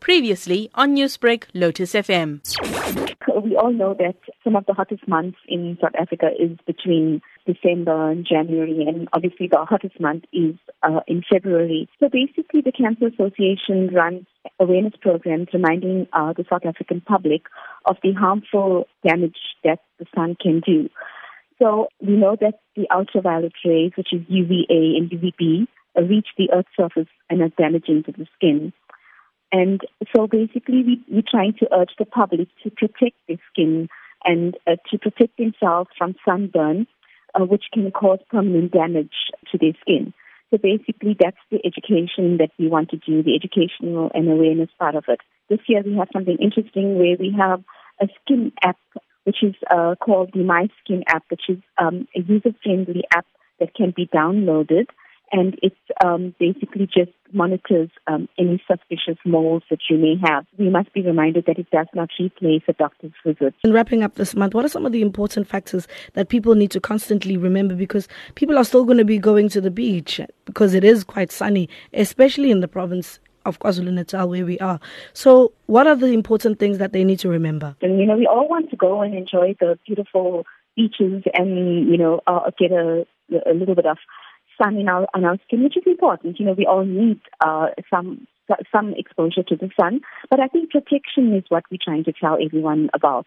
Previously on Newsbreak, Lotus FM. We all know that some of the hottest months in South Africa is between December and January, and obviously the hottest month is uh, in February. So basically, the Cancer Association runs awareness programs reminding uh, the South African public of the harmful damage that the sun can do. So we know that the ultraviolet rays, which is UVA and UVB, reach the Earth's surface and are damaging to the skin. And so basically, we, we're trying to urge the public to protect their skin and uh, to protect themselves from sunburn, uh, which can cause permanent damage to their skin. So basically, that's the education that we want to do, the educational and awareness part of it. This year, we have something interesting where we have a skin app, which is uh, called the My Skin app, which is um, a user-friendly app that can be downloaded and it um, basically just monitors um, any suspicious moles that you may have. We must be reminded that it does not replace a doctor's visit. In wrapping up this month, what are some of the important factors that people need to constantly remember because people are still going to be going to the beach because it is quite sunny, especially in the province of KwaZulu Natal where we are. So, what are the important things that they need to remember? And, you know, we all want to go and enjoy the beautiful beaches and, you know, uh, get a, a little bit of sun in our, on our skin, which is important. You know, we all need uh, some some exposure to the sun, but I think protection is what we're trying to tell everyone about.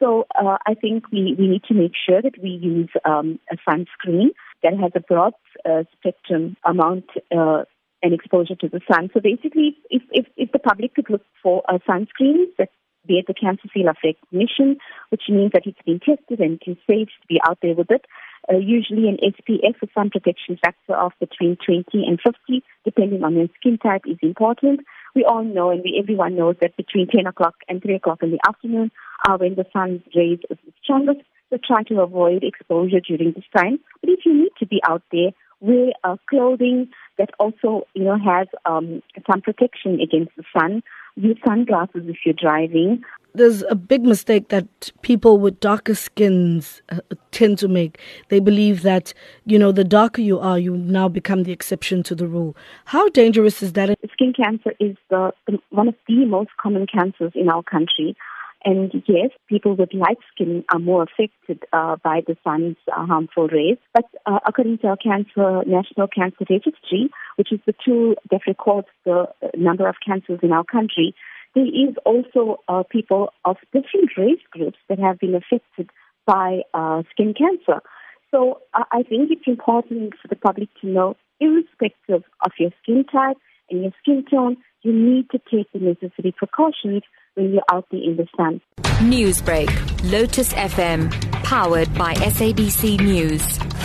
So uh, I think we, we need to make sure that we use um, a sunscreen that has a broad uh, spectrum amount uh, and exposure to the sun. So basically, if, if, if the public could look for a sunscreen that be it the cancer seal of recognition, which means that it's been tested and it's safe to be out there with it, uh, usually an SPF, a sun protection factor of between 20 and 50, depending on your skin type, is important. We all know, and we, everyone knows that between 10 o'clock and 3 o'clock in the afternoon are when the sun's rays is strongest. So try to avoid exposure during this time. But if you need to be out there, wear uh, clothing that also, you know, has um, some protection against the sun. Use sunglasses if you're driving there's a big mistake that people with darker skins uh, tend to make. They believe that, you know, the darker you are, you now become the exception to the rule. How dangerous is that? Skin cancer is the, one of the most common cancers in our country. And yes, people with light skin are more affected uh, by the sun's uh, harmful rays. But uh, according to our cancer, National Cancer Registry, which is the tool that records the uh, number of cancers in our country, there is also uh, people of different race groups that have been affected by uh, skin cancer. So uh, I think it's important for the public to know, irrespective of your skin type and your skin tone, you need to take the necessary precautions when you're out there in the sun. Newsbreak, Lotus FM, powered by SABC News.